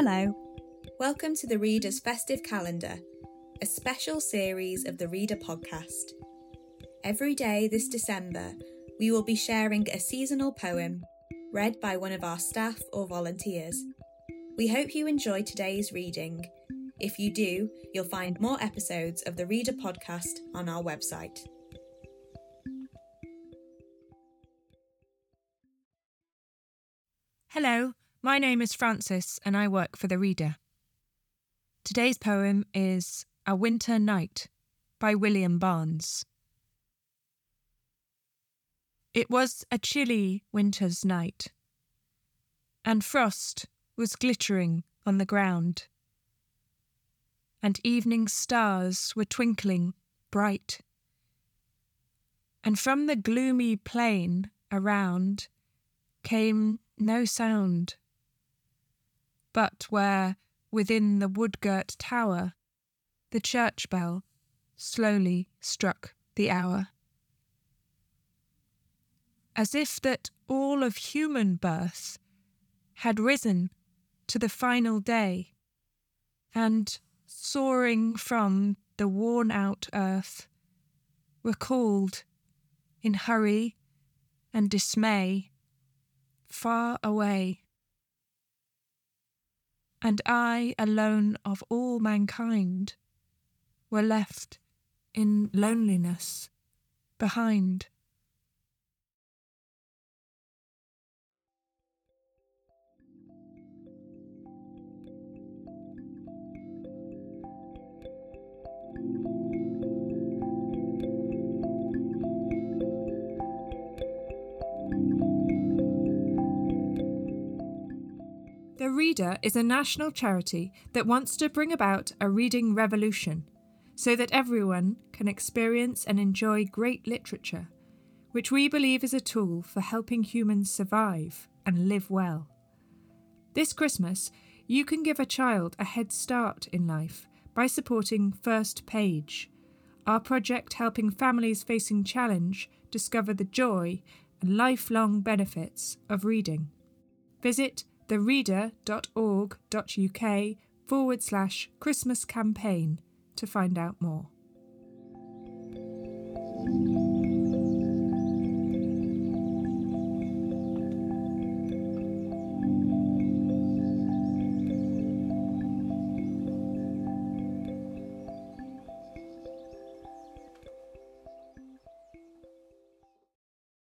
Hello. Welcome to the Reader's Festive Calendar, a special series of the Reader podcast. Every day this December, we will be sharing a seasonal poem read by one of our staff or volunteers. We hope you enjoy today's reading. If you do, you'll find more episodes of the Reader podcast on our website. Hello, my name is Frances and I work for The Reader. Today's poem is A Winter Night by William Barnes. It was a chilly winter's night, and frost was glittering on the ground, and evening stars were twinkling bright. And from the gloomy plain around came no sound, but where, within the wood girt tower, the church bell slowly struck the hour. As if that all of human birth had risen to the final day, and soaring from the worn out earth, were called in hurry and dismay far away. And I, alone of all mankind, were left in loneliness behind. The Reader is a national charity that wants to bring about a reading revolution so that everyone can experience and enjoy great literature, which we believe is a tool for helping humans survive and live well. This Christmas, you can give a child a head start in life by supporting First Page, our project helping families facing challenge discover the joy and lifelong benefits of reading. Visit thereader.org.uk forward slash Christmas campaign to find out more.